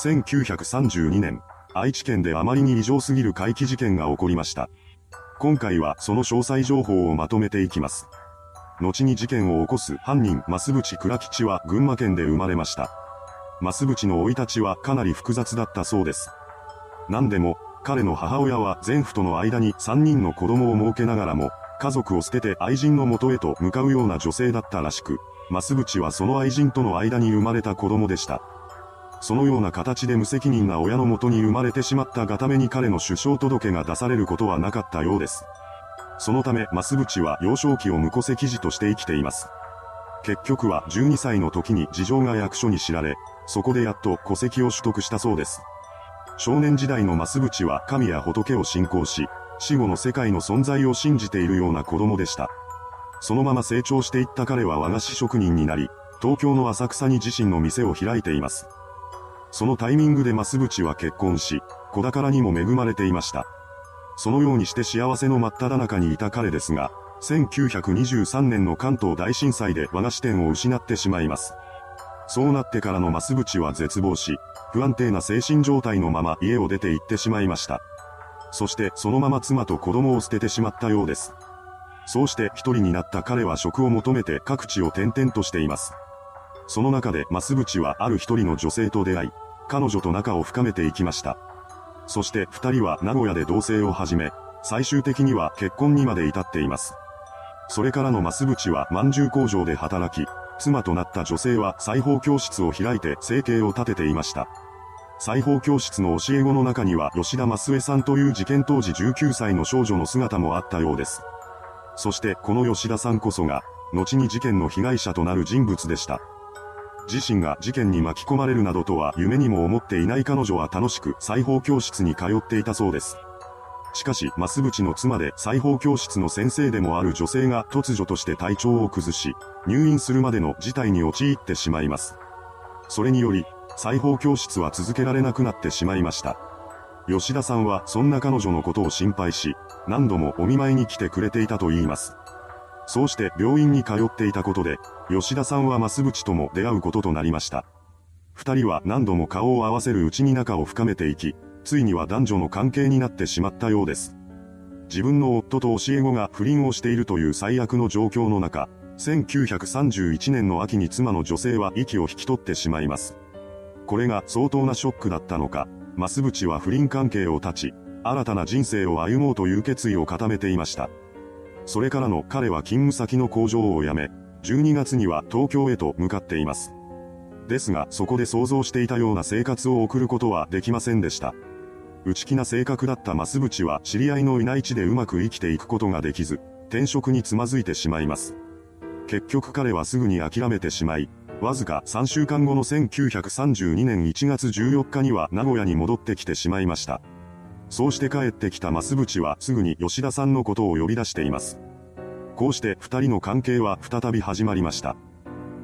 1932年、愛知県であまりに異常すぎる怪奇事件が起こりました。今回はその詳細情報をまとめていきます。後に事件を起こす犯人、増淵倉吉は群馬県で生まれました。増淵の生い立ちはかなり複雑だったそうです。何でも、彼の母親は前夫との間に3人の子供を設けながらも、家族を捨てて愛人の元へと向かうような女性だったらしく、増淵はその愛人との間に生まれた子供でした。そのような形で無責任な親のもとに生まれてしまったがために彼の出生届が出されることはなかったようです。そのため、増淵は幼少期を無戸籍児として生きています。結局は12歳の時に事情が役所に知られ、そこでやっと戸籍を取得したそうです。少年時代の増淵は神や仏を信仰し、死後の世界の存在を信じているような子供でした。そのまま成長していった彼は和菓子職人になり、東京の浅草に自身の店を開いています。そのタイミングで増淵は結婚し、子宝にも恵まれていました。そのようにして幸せの真っ只中にいた彼ですが、1923年の関東大震災で和菓子店を失ってしまいます。そうなってからの増淵は絶望し、不安定な精神状態のまま家を出て行ってしまいました。そしてそのまま妻と子供を捨ててしまったようです。そうして一人になった彼は職を求めて各地を転々としています。その中で増淵はある一人の女性と出会い、彼女と仲を深めていきました。そして二人は名古屋で同棲を始め、最終的には結婚にまで至っています。それからの増淵は饅頭工場で働き、妻となった女性は裁縫教室を開いて生計を立てていました。裁縫教室の教え子の中には吉田増江さんという事件当時19歳の少女の姿もあったようです。そしてこの吉田さんこそが、後に事件の被害者となる人物でした。自身が事件に巻き込まれるなどとは夢にも思っていない彼女は楽しく裁縫教室に通っていたそうです。しかし、増淵の妻で裁縫教室の先生でもある女性が突如として体調を崩し、入院するまでの事態に陥ってしまいます。それにより、裁縫教室は続けられなくなってしまいました。吉田さんはそんな彼女のことを心配し、何度もお見舞いに来てくれていたと言います。そうして病院に通っていたことで、吉田さんは増淵とも出会うこととなりました。二人は何度も顔を合わせるうちに仲を深めていき、ついには男女の関係になってしまったようです。自分の夫と教え子が不倫をしているという最悪の状況の中、1931年の秋に妻の女性は息を引き取ってしまいます。これが相当なショックだったのか、増淵は不倫関係を断ち、新たな人生を歩もうという決意を固めていました。それからの彼は勤務先の工場を辞め、12月には東京へと向かっています。ですが、そこで想像していたような生活を送ることはできませんでした。内気な性格だった増淵は知り合いのいない地でうまく生きていくことができず、転職につまずいてしまいます。結局彼はすぐに諦めてしまい、わずか3週間後の1932年1月14日には名古屋に戻ってきてしまいました。そうして帰ってきた増淵はすぐに吉田さんのことを呼び出しています。こうして二人の関係は再び始まりました。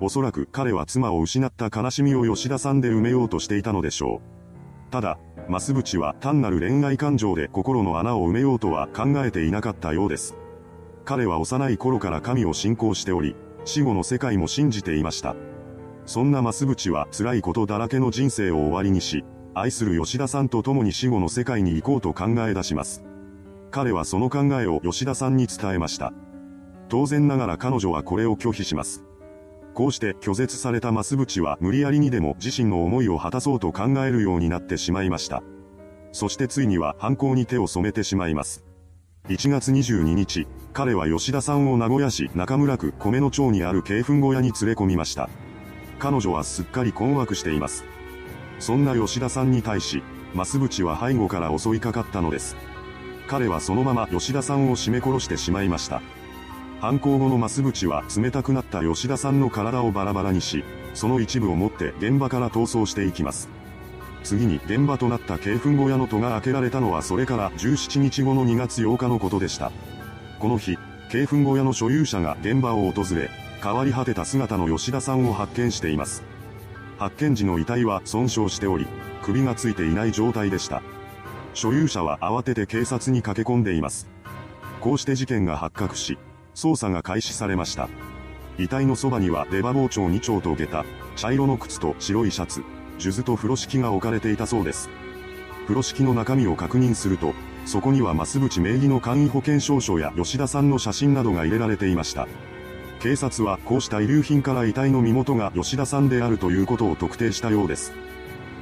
おそらく彼は妻を失った悲しみを吉田さんで埋めようとしていたのでしょう。ただ、増淵は単なる恋愛感情で心の穴を埋めようとは考えていなかったようです。彼は幼い頃から神を信仰しており、死後の世界も信じていました。そんな増淵は辛いことだらけの人生を終わりにし、愛する吉田さんと共に死後の世界に行こうと考え出します。彼はその考えを吉田さんに伝えました。当然ながら彼女はこれを拒否します。こうして拒絶された増淵は無理やりにでも自身の思いを果たそうと考えるようになってしまいました。そしてついには犯行に手を染めてしまいます。1月22日、彼は吉田さんを名古屋市中村区米の町にある鶏粉小屋に連れ込みました。彼女はすっかり困惑しています。そんな吉田さんに対し、増淵は背後から襲いかかったのです。彼はそのまま吉田さんを絞め殺してしまいました。犯行後の増淵は冷たくなった吉田さんの体をバラバラにし、その一部を持って現場から逃走していきます。次に現場となった鶏粉小屋の戸が開けられたのはそれから17日後の2月8日のことでした。この日、鶏粉小屋の所有者が現場を訪れ、変わり果てた姿の吉田さんを発見しています。発見時の遺体は損傷しており、首がついていない状態でした。所有者は慌てて警察に駆け込んでいます。こうして事件が発覚し、捜査が開始されました。遺体のそばには出刃包丁2丁と下駄、茶色の靴と白いシャツ、数珠と風呂敷が置かれていたそうです。風呂敷の中身を確認すると、そこには増淵名義の簡易保険証書や吉田さんの写真などが入れられていました。警察はこうした遺留品から遺体の身元が吉田さんであるということを特定したようです。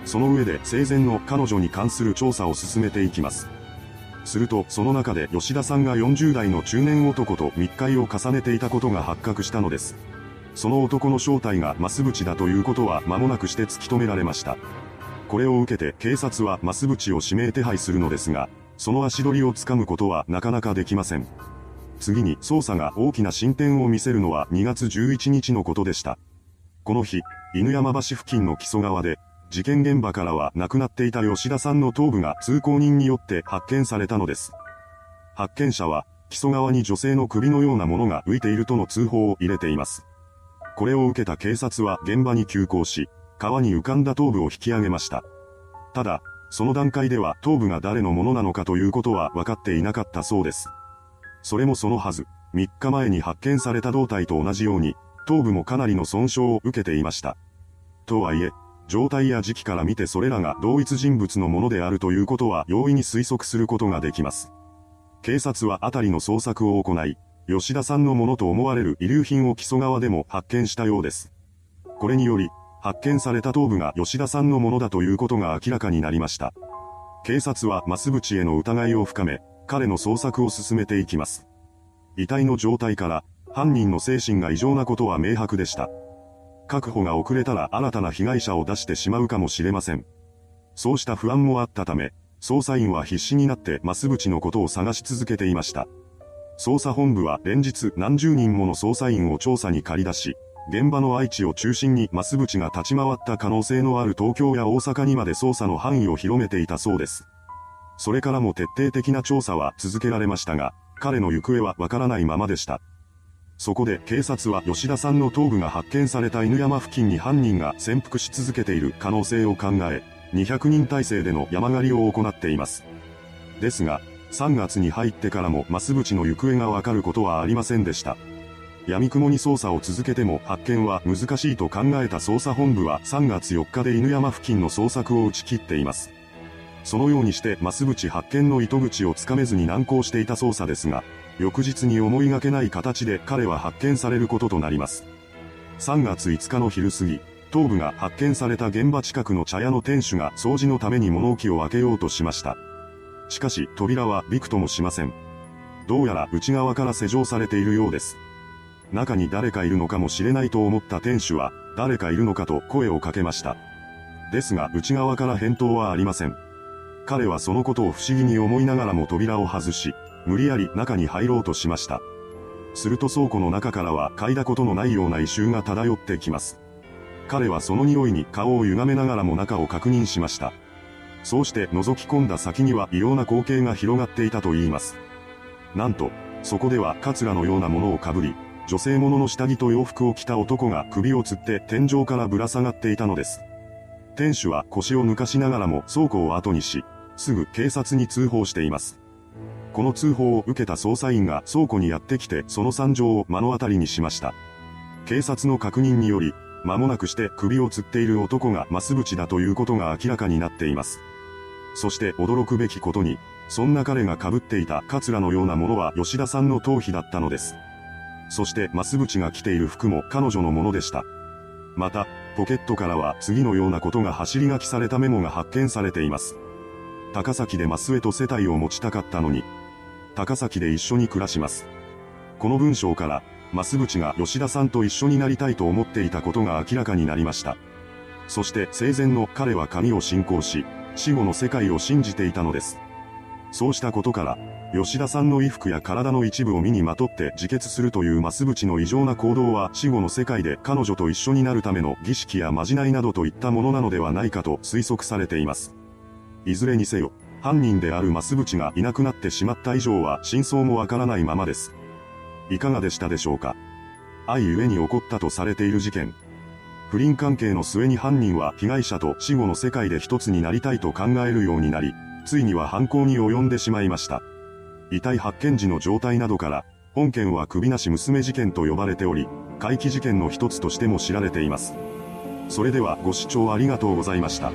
その上で生前の彼女に関する調査を進めていきます。すると、その中で吉田さんが40代の中年男と密会を重ねていたことが発覚したのです。その男の正体が増淵だということは間もなくして突き止められました。これを受けて警察は増淵を指名手配するのですが、その足取りをつかむことはなかなかできません。次に捜査が大きな進展を見せるのは2月11日のことでした。この日、犬山橋付近の木曽川で、事件現場からは亡くなっていた吉田さんの頭部が通行人によって発見されたのです。発見者は、木曽川に女性の首のようなものが浮いているとの通報を入れています。これを受けた警察は現場に急行し、川に浮かんだ頭部を引き上げました。ただ、その段階では頭部が誰のものなのかということは分かっていなかったそうです。それもそのはず、3日前に発見された胴体と同じように、頭部もかなりの損傷を受けていました。とはいえ、状態や時期から見てそれらが同一人物のものであるということは容易に推測することができます。警察は辺りの捜索を行い、吉田さんのものと思われる遺留品を木曽川でも発見したようです。これにより、発見された頭部が吉田さんのものだということが明らかになりました。警察は増淵への疑いを深め、彼の捜索を進めていきます。遺体の状態から、犯人の精神が異常なことは明白でした。確保が遅れたら新たな被害者を出してしまうかもしれません。そうした不安もあったため、捜査員は必死になって増淵のことを探し続けていました。捜査本部は連日何十人もの捜査員を調査に借り出し、現場の愛知を中心に増淵が立ち回った可能性のある東京や大阪にまで捜査の範囲を広めていたそうです。それからも徹底的な調査は続けられましたが、彼の行方はわからないままでした。そこで警察は吉田さんの頭部が発見された犬山付近に犯人が潜伏し続けている可能性を考え、200人体制での山狩りを行っています。ですが、3月に入ってからも増淵の行方がわかることはありませんでした。闇雲に捜査を続けても発見は難しいと考えた捜査本部は3月4日で犬山付近の捜索を打ち切っています。そのようにして増淵発見の糸口をつかめずに難航していた捜査ですが、翌日に思いがけない形で彼は発見されることとなります。3月5日の昼過ぎ、頭部が発見された現場近くの茶屋の店主が掃除のために物置を開けようとしました。しかし扉はびくともしません。どうやら内側から施錠されているようです。中に誰かいるのかもしれないと思った店主は、誰かいるのかと声をかけました。ですが内側から返答はありません。彼はそのことを不思議に思いながらも扉を外し、無理やり中に入ろうとしました。すると倉庫の中からは嗅いだことのないような異臭が漂ってきます。彼はその匂いに顔を歪めながらも中を確認しました。そうして覗き込んだ先には異様な光景が広がっていたと言います。なんと、そこではカツラのようなものをかぶり、女性物の下着と洋服を着た男が首をつって天井からぶら下がっていたのです。店主は腰を抜かしながらも倉庫を後にし、すぐ警察に通報しています。この通報を受けた捜査員が倉庫にやってきてその惨状を目の当たりにしました。警察の確認により、間もなくして首を吊っている男が増淵だということが明らかになっています。そして驚くべきことに、そんな彼が被っていたカツラのようなものは吉田さんの頭皮だったのです。そして増淵が着ている服も彼女のものでした。また、ポケットからは次のようなことが走り書きされたメモが発見されています。高崎で増江と世帯を持ちたかったのに、高崎で一緒に暮らします。この文章から、増淵が吉田さんと一緒になりたいと思っていたことが明らかになりました。そして生前の彼は神を信仰し、死後の世界を信じていたのです。そうしたことから、吉田さんの衣服や体の一部を身にまとって自決するという増淵の異常な行動は死後の世界で彼女と一緒になるための儀式やまじないなどといったものなのではないかと推測されています。いずれにせよ、犯人である増淵がいなくなってしまった以上は真相もわからないままです。いかがでしたでしょうか？愛ゆえに起こったとされている事件。不倫関係の末に犯人は被害者と死後の世界で一つになりたいと考えるようになり、ついには犯行に及んでしまいました。遺体発見時の状態などから、本件は首なし娘事件と呼ばれており、怪奇事件の一つとしても知られています。それではご視聴ありがとうございました。